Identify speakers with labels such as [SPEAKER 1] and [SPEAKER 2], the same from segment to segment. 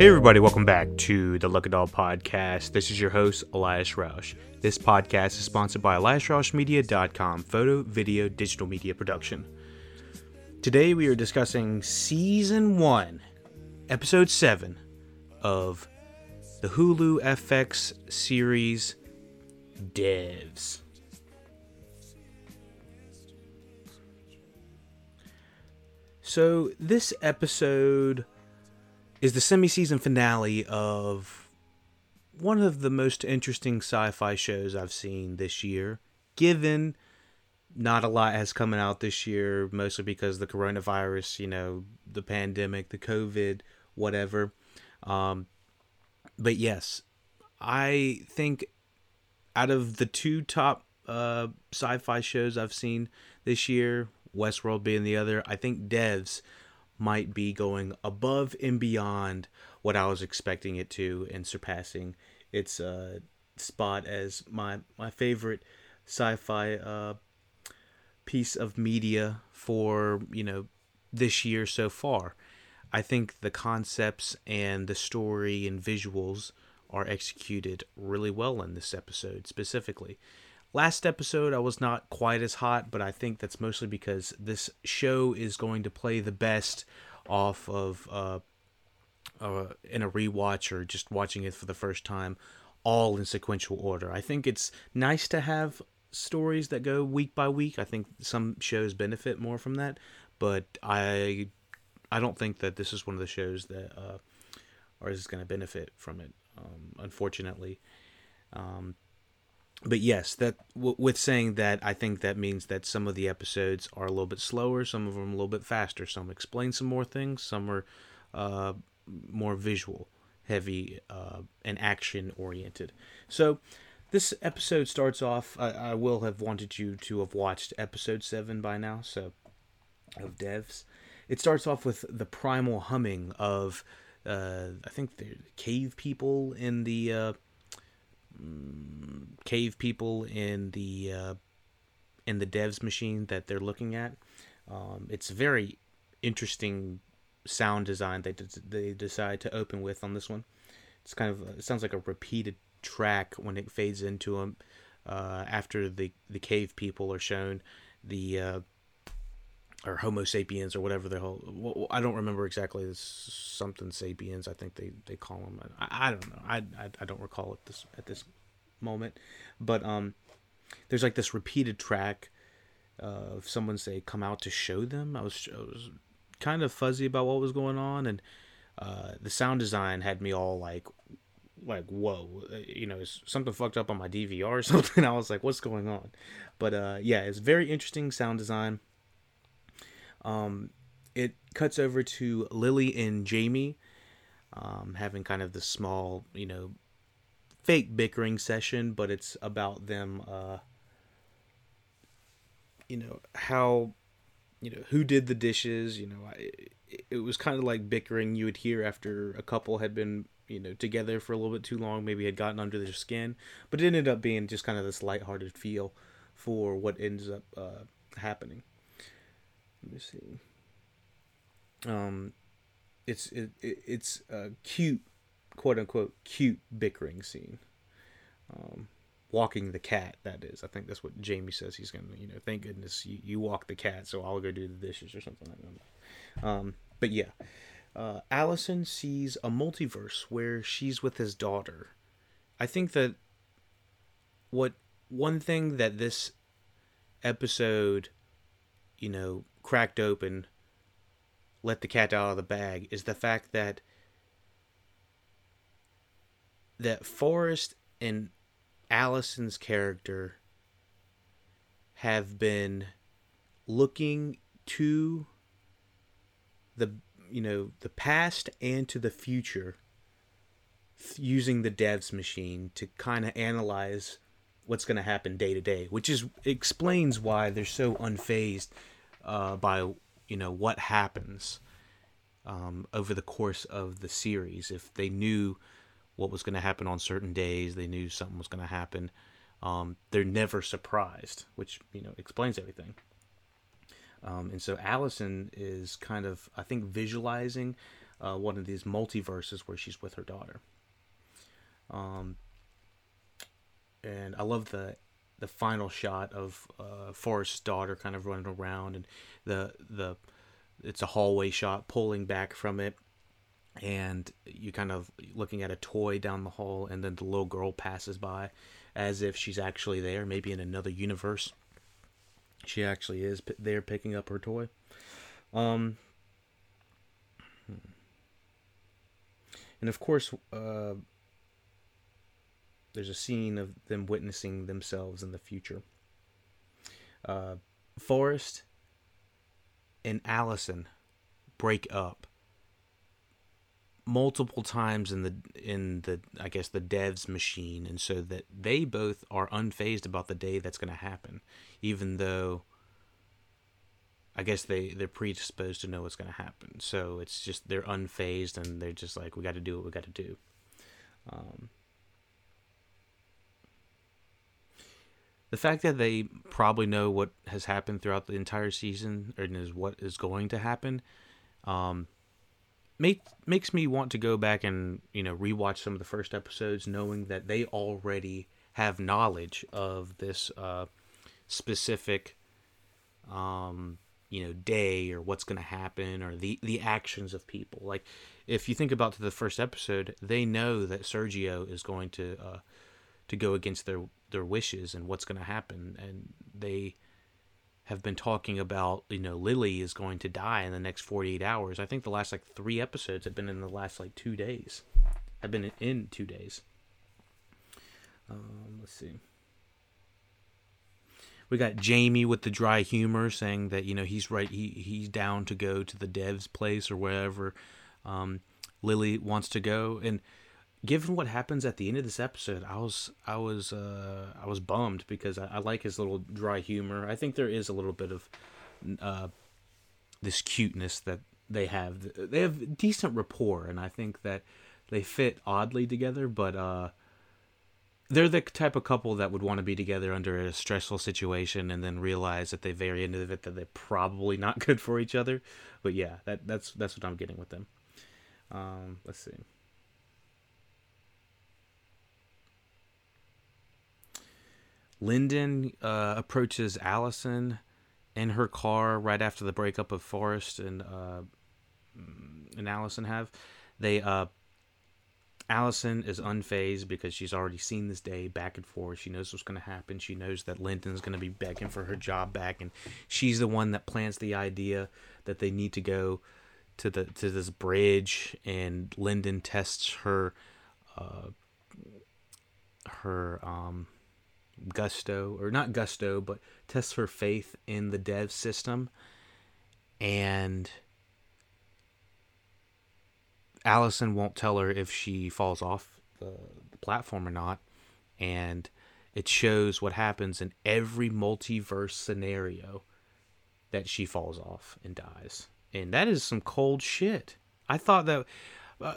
[SPEAKER 1] Hey, everybody, welcome back to the at All podcast. This is your host, Elias Roush. This podcast is sponsored by EliasRoushMedia.com, photo, video, digital media production. Today, we are discussing season one, episode seven of the Hulu FX series Devs. So, this episode is the semi season finale of one of the most interesting sci fi shows I've seen this year, given not a lot has come out this year, mostly because the coronavirus, you know, the pandemic, the COVID, whatever. Um, but yes, I think out of the two top uh, sci fi shows I've seen this year, Westworld being the other, I think Devs might be going above and beyond what I was expecting it to and surpassing its uh, spot as my my favorite sci-fi uh, piece of media for you know this year so far. I think the concepts and the story and visuals are executed really well in this episode specifically. Last episode, I was not quite as hot, but I think that's mostly because this show is going to play the best off of uh, uh, in a rewatch or just watching it for the first time, all in sequential order. I think it's nice to have stories that go week by week. I think some shows benefit more from that, but I I don't think that this is one of the shows that uh, or is going to benefit from it. Um, unfortunately. Um, but yes, that w- with saying that, I think that means that some of the episodes are a little bit slower, some of them a little bit faster. Some explain some more things, some are uh, more visual, heavy, uh, and action oriented. So this episode starts off. I, I, will have wanted you to have watched episode seven by now. So of devs, it starts off with the primal humming of uh, I think the cave people in the uh, cave people in the uh, in the devs machine that they're looking at. Um, it's very interesting sound design they they decide to open with on this one. It's kind of it sounds like a repeated track when it fades into them uh, after the the cave people are shown the uh, or Homo sapiens or whatever the whole. Well, I don't remember exactly. This something sapiens. I think they, they call them. I, I don't know. I, I, I don't recall at this at this moment, but um, there's like this repeated track uh, of someone say come out to show them. I was I was kind of fuzzy about what was going on, and uh, the sound design had me all like like whoa you know something fucked up on my dvr or something i was like what's going on but uh yeah it's very interesting sound design um, it cuts over to Lily and Jamie um, having kind of the small, you know, fake bickering session, but it's about them, uh, you know, how, you know, who did the dishes. You know, I, it was kind of like bickering you would hear after a couple had been, you know, together for a little bit too long, maybe had gotten under their skin, but it ended up being just kind of this lighthearted feel for what ends up uh, happening. Let me see. Um, it's it, it it's a cute, quote unquote, cute bickering scene. Um, walking the cat. That is, I think that's what Jamie says. He's gonna, you know, thank goodness you, you walk the cat, so I'll go do the dishes or something like that. Um, but yeah, uh, Allison sees a multiverse where she's with his daughter. I think that what one thing that this episode, you know, cracked open, let the cat out of the bag, is the fact that that Forest and Allison's character have been looking to the you know the past and to the future using the devs machine to kind of analyze what's going to happen day to day which is explains why they're so unfazed uh, by you know what happens um, over the course of the series. If they knew what was going to happen on certain days, they knew something was going to happen. Um, they're never surprised, which you know explains everything. Um, and so Allison is kind of, I think, visualizing uh, one of these multiverses where she's with her daughter. Um, and I love the the final shot of uh, Forest's daughter kind of running around, and the the it's a hallway shot pulling back from it, and you kind of looking at a toy down the hall, and then the little girl passes by, as if she's actually there, maybe in another universe. She actually is p- there picking up her toy. Um, hmm. and of course, uh, there's a scene of them witnessing themselves in the future. Uh, Forest and Allison break up multiple times in the in the I guess the devs machine and so that they both are unfazed about the day that's going to happen even though I guess they they're predisposed to know what's going to happen so it's just they're unfazed and they're just like we got to do what we got to do um, the fact that they probably know what has happened throughout the entire season and is what is going to happen um, make, makes me want to go back and you know rewatch some of the first episodes knowing that they already have knowledge of this uh, specific um, you know day or what's going to happen or the the actions of people. Like if you think about the first episode they know that Sergio is going to uh, to go against their their wishes and what's going to happen and they have been talking about you know Lily is going to die in the next 48 hours. I think the last like 3 episodes have been in the last like 2 days. I've been in 2 days. Um, let's see. We got Jamie with the dry humor saying that you know he's right he he's down to go to the dev's place or wherever um, Lily wants to go and given what happens at the end of this episode, I was I was uh, I was bummed because I, I, like his little dry humor. I think there is a little bit of uh, this cuteness that they have. They have decent rapport, and I think that they fit oddly together. But uh, they're the type of couple that would want to be together under a stressful situation, and then realize at the very end of it that they're probably not good for each other. But yeah, that that's that's what I'm getting with them. Um, let's see. Lyndon uh, approaches Allison in her car right after the breakup of Forest and uh, and Allison have. They uh, Allison is unfazed because she's already seen this day back and forth. She knows what's going to happen. She knows that Lyndon's going to be begging for her job back, and she's the one that plants the idea that they need to go to the to this bridge. And Lyndon tests her uh, her um, gusto or not gusto but tests her faith in the dev system. And allison won't tell her if she falls off the, platform or not. And it shows what happens in every multiverse scenario that she falls off and dies. And that is some cold shit. I thought that uh,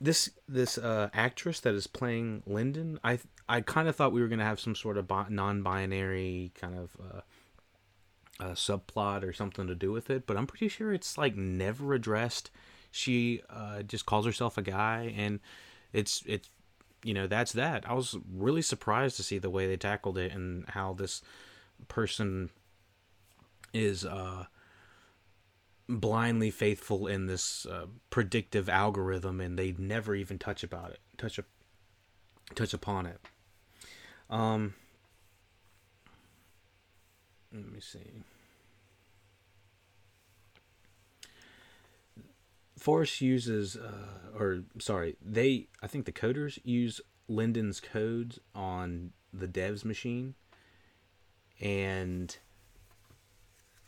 [SPEAKER 1] this this uh, actress that is playing Lyndon, I I kind of thought we were gonna have some sort of non-binary kind of uh, uh, subplot or something to do with it, but I'm pretty sure it's like never addressed. She uh, just calls herself a guy, and it's it's you know that's that. I was really surprised to see the way they tackled it and how this person is uh blindly faithful in this uh, predictive algorithm, and they never even touch about it, touch a, touch upon it. Um, let me see. Forest uses, uh, or sorry, they. I think the coders use Lyndon's codes on the devs machine, and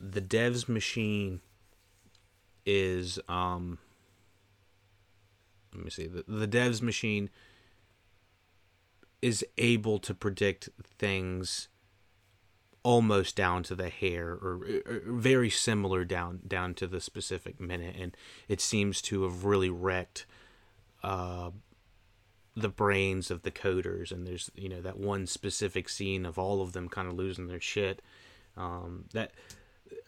[SPEAKER 1] the devs machine is um let me see the, the devs machine is able to predict things almost down to the hair or, or, very similar down down to the specific minute. And it seems to have really wrecked uh, the brains of the coders. And there's you know that one specific scene of all of them kind of losing their shit. Um, that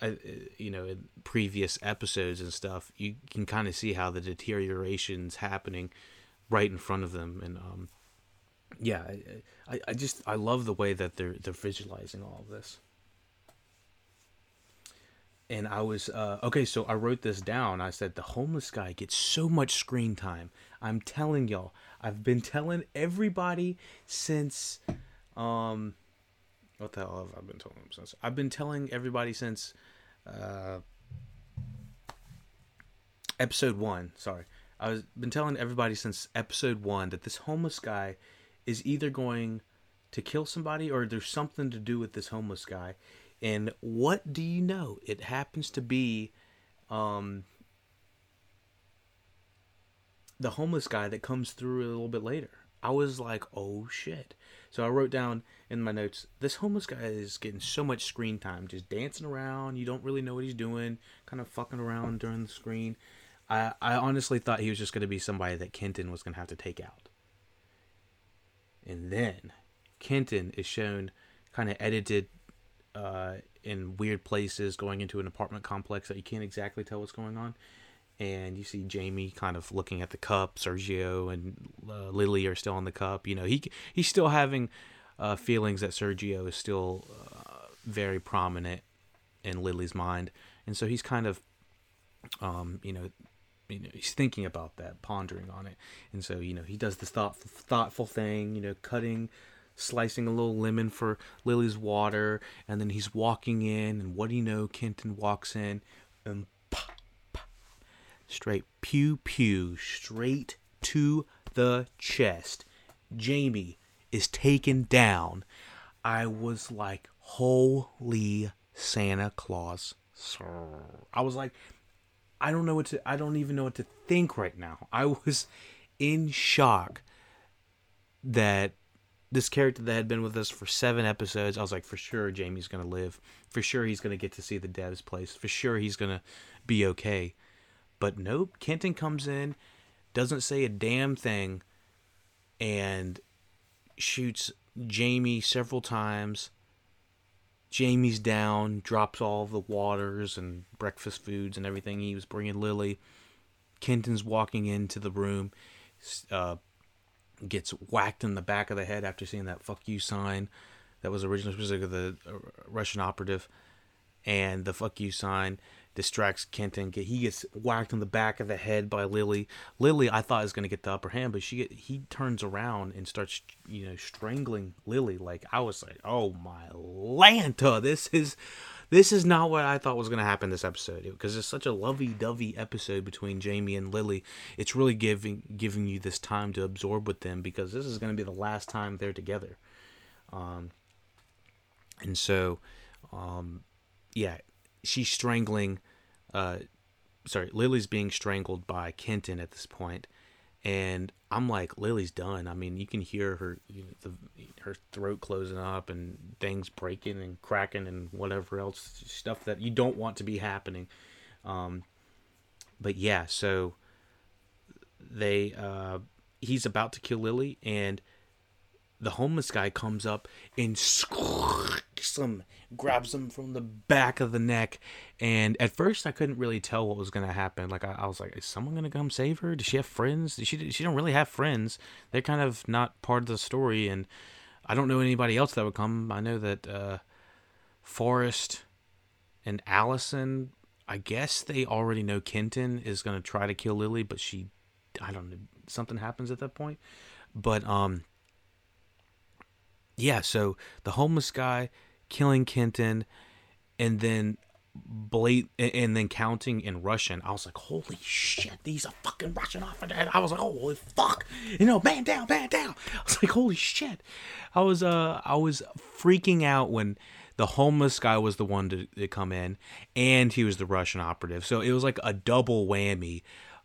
[SPEAKER 1] uh, you know, in previous episodes and stuff, you can kind of see how the deterioration's happening right in front of them, and um, yeah, I, I just I love the way that they're they're visualizing all of this. And I was uh, okay, so I wrote this down. I said the homeless guy gets so much screen time. I'm telling y'all, I've been telling everybody since um what the hell have I been telling them since? I've been telling everybody since uh episode 1, sorry. I've been telling everybody since episode 1 that this homeless guy is either going to kill somebody or there's something to do with this homeless guy. And what do you know? It happens to be um, the homeless guy that comes through a little bit later. I was like, oh shit. So I wrote down in my notes, this homeless guy is getting so much screen time, just dancing around. You don't really know what he's doing, kind of fucking around during the screen. I, I honestly thought he was just going to be somebody that Kenton was going to have to take out. And then Kenton is shown kind of edited uh, in weird places, going into an apartment complex that you can't exactly tell what's going on. And you see Jamie kind of looking at the cup. Sergio and uh, Lily are still on the cup. You know, he he's still having uh, feelings that Sergio is still uh, very prominent in Lily's mind, and so he's kind of, um, you know, you know, he's thinking about that, pondering on it, and so you know he does this thoughtful, thoughtful thing, you know, cutting, slicing a little lemon for Lily's water, and then he's walking in, and what do you know? Kenton walks in, and straight pew pew, straight to the chest. Jamie is taken down. I was like, holy Santa Claus. I was like, I don't know what to I don't even know what to think right now. I was in shock that this character that had been with us for seven episodes, I was like, for sure Jamie's gonna live. For sure he's gonna get to see the dev's place. For sure he's gonna be okay. But nope, Kenton comes in, doesn't say a damn thing, and shoots Jamie several times Jamie's down, drops all the waters and breakfast foods and everything he was bringing Lily. Kenton's walking into the room, uh, gets whacked in the back of the head after seeing that "fuck you" sign that was originally supposed to the uh, Russian operative, and the "fuck you" sign distracts Kenton. He gets whacked in the back of the head by Lily. Lily, I thought was going to get the upper hand, but she he turns around and starts, you know, strangling Lily. Like I was like, oh my Lanta, this is this is not what I thought was going to happen this episode because it's such a lovey-dovey episode between Jamie and Lily. It's really giving giving you this time to absorb with them because this is going to be the last time they're together. Um, and so, um, yeah, she's strangling uh sorry lily's being strangled by kenton at this point and i'm like lily's done. I mean you can hear her you know, the, her throat closing up and things breaking and cracking and whatever else stuff that you don't want to be happening. Um but yeah so they uh he's about to kill lily and the homeless guy comes up and him, grabs him from the back of the neck. And at first, I couldn't really tell what was to happen. Like, I, I, was like, is someone to come save her? Does she have friends? She, she don't really have friends. They're kind of not part of the story. And I don't know anybody else that would come. I know that uh, Forest and Allison, I guess they already know Kenton is to try to kill Lily, but she, I don't know, something happens at that point. But, um, yeah, so the homeless guy killing Kenton, and then blade and then counting in Russian. I was like, holy shit, these are fucking Russian officers. I was like, oh holy fuck, you know, man down, man down. I was like, holy shit. I was uh I was freaking out when the homeless guy was the one to, to come in, and he was the Russian operative. So it was like a double whammy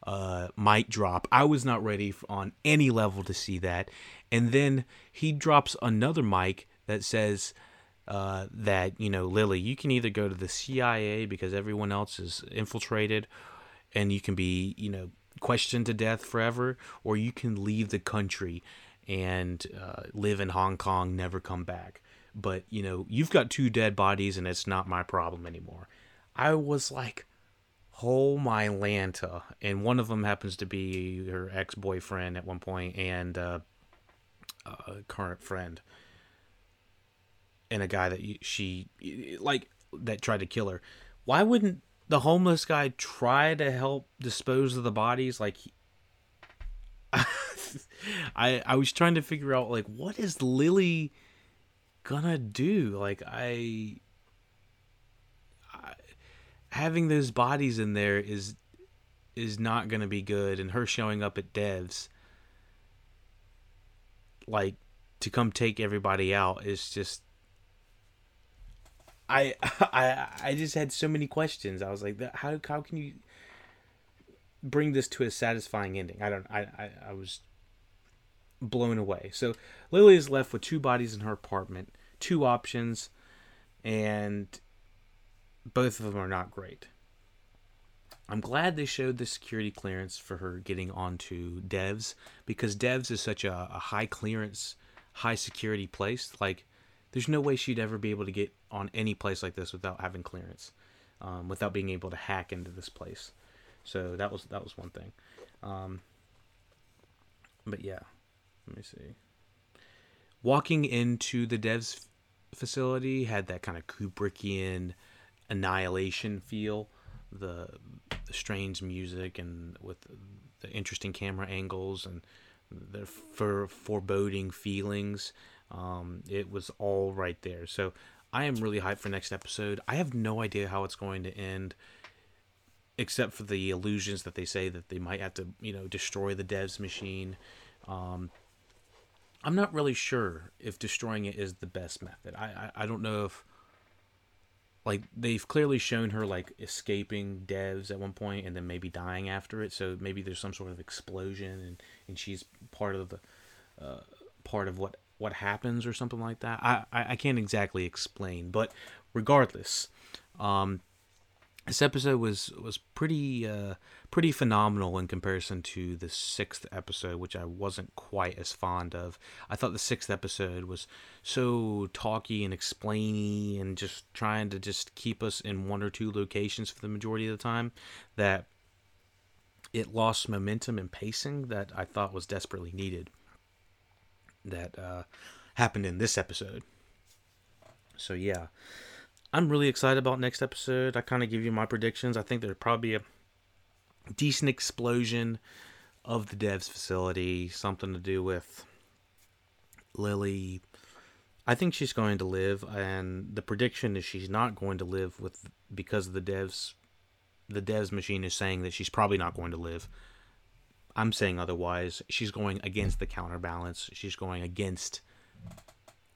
[SPEAKER 1] uh, mic drop. I was not ready on any level to see that. And then he drops another mic that says uh, that, you know, Lily, you can either go to the CIA because everyone else is infiltrated and you can be, you know, questioned to death forever, or you can leave the country and uh, live in Hong Kong, never come back. But, you know, you've got two dead bodies and it's not my problem anymore. I was like, oh my Lanta. And one of them happens to be her ex boyfriend at one point and uh, a current friend. And a guy that she, like, that tried to kill her. Why wouldn't the homeless guy try to help dispose of the bodies? Like, I I was trying to figure out like what is Lily gonna do? Like I, I having those bodies in there is is not gonna be good, and her showing up at Devs like to come take everybody out is just I I I just had so many questions. I was like, how how can you bring this to a satisfying ending? I don't I I, I was blown away. So Lily is left with two bodies in her apartment, two options, and both of them are not great. I'm glad they showed the security clearance for her getting onto Devs because Devs is such a, a high clearance, high security place. Like, there's no way she'd ever be able to get on any place like this without having clearance, um, without being able to hack into this place. So that was that was one thing. Um, but yeah, let me see. Walking into the devs facility had that kind of Kubrickian annihilation feel. The, the strange music and with the interesting camera angles and the for foreboding feelings. Um, it was all right there. So I am really hyped for next episode. I have no idea how it's going to end, except for the illusions that they say that they might have to, you know, destroy the devs machine. Um, I'm not really sure if destroying it is the best method. I, I, I don't know if like they've clearly shown her like escaping devs at one point and then maybe dying after it. So maybe there's some sort of explosion and, and she's part of the uh, part of what what happens or something like that. I, I, I can't exactly explain, but regardless, um, this episode was was pretty uh, pretty phenomenal in comparison to the sixth episode, which I wasn't quite as fond of. I thought the sixth episode was so talky and explainy and just trying to just keep us in one or two locations for the majority of the time that it lost momentum and pacing that I thought was desperately needed. That uh, happened in this episode. So yeah. I'm really excited about next episode. I kind of give you my predictions. I think there's probably a decent explosion of the devs facility, something to do with Lily. I think she's going to live, and the prediction is she's not going to live with because of the devs. The devs machine is saying that she's probably not going to live. I'm saying otherwise. She's going against the counterbalance. She's going against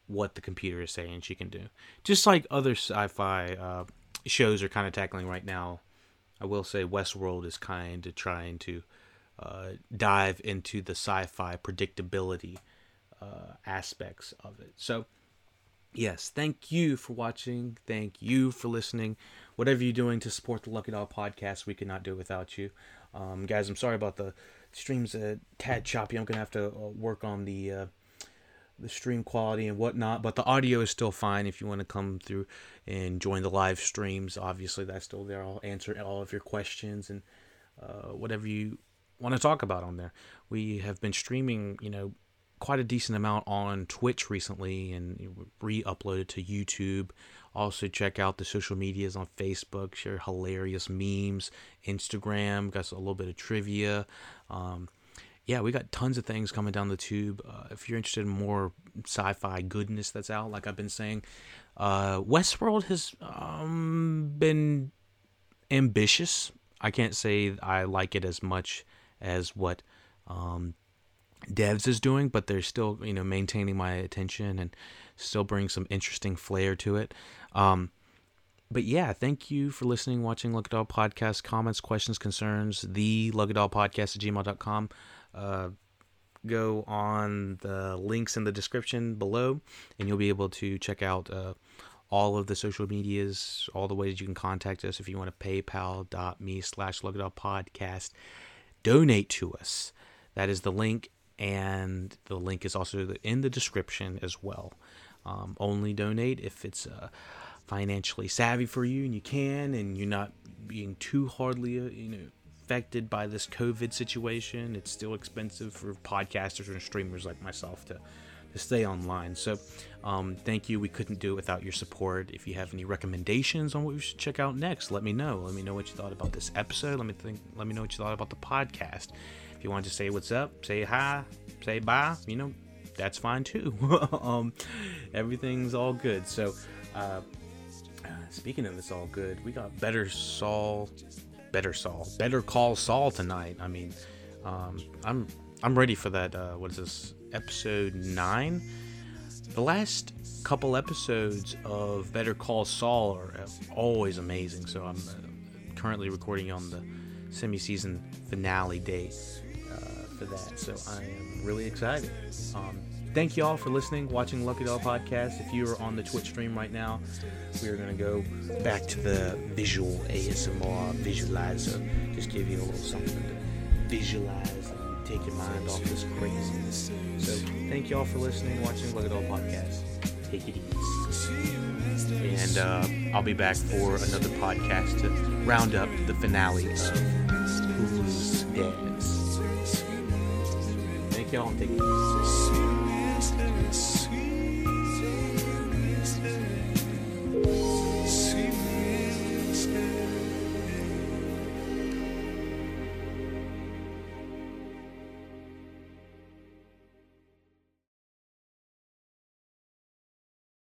[SPEAKER 1] what the computer is saying she can do. Just like other sci-fi uh, shows are kind of tackling right now. I will say Westworld is kind of trying to uh, dive into the sci-fi predictability uh, aspects of it. So, yes, thank you for watching. Thank you for listening. Whatever you're doing to support the Look at All podcast, we cannot do without you. Um, guys, I'm sorry about the streams a tad choppy. I'm gonna have to uh, work on the uh, the stream quality and whatnot, but the audio is still fine if you want to come through and join the live streams. Obviously, that's still there. I'll answer all of your questions and uh, whatever you want to talk about on there. We have been streaming, you know, quite a decent amount on Twitch recently and re-uploaded to YouTube. Also check out the social medias on Facebook, share hilarious memes, Instagram, got a little bit of trivia. Um, yeah, we got tons of things coming down the tube. Uh, if you're interested in more sci-fi goodness that's out, like I've been saying, uh, Westworld has um, been ambitious. I can't say I like it as much as what um, Devs is doing, but they're still you know maintaining my attention and still bring some interesting flair to it. Um, but yeah, thank you for listening, watching Look at All Podcast. Comments, questions, concerns, the Look at All Podcast at gmail.com uh, go on the links in the description below, and you'll be able to check out uh, all of the social medias, all the ways you can contact us if you want to paypal.me slash Look at All podcast. Donate to us. That is the link, and the link is also in the description as well. Um, only donate if it's uh, financially savvy for you and you can and you're not being too hardly uh, you know affected by this covid situation. It's still expensive for podcasters and streamers like myself to to stay online. So um, thank you. We couldn't do it without your support. If you have any recommendations on what we should check out next let me know. Let me know what you thought about this episode. Let me think let me know what you thought about the podcast. If you want to say what's up say hi say bye you know that's fine too um, everything's all good so uh, Speaking of this all good, we got Better Saul, Better Saul, Better Call Saul tonight. I mean, um, I'm I'm ready for that. Uh, what is this? Episode nine. The last couple episodes of Better Call Saul are always amazing. So I'm uh, currently recording on the semi-season finale day uh, for that. So I am really excited. Um, thank you all for listening, watching Look at All Podcast. If you are on the Twitch stream right now, we are going to go back to the visual ASMR visualizer. Just give you a little something to visualize and take your mind off this craziness. So, thank you all for listening, watching Look at All Podcast. Take it easy. And uh, I'll be back for another podcast to round up the finale of Hulu's Devs. Thank y'all take it easy.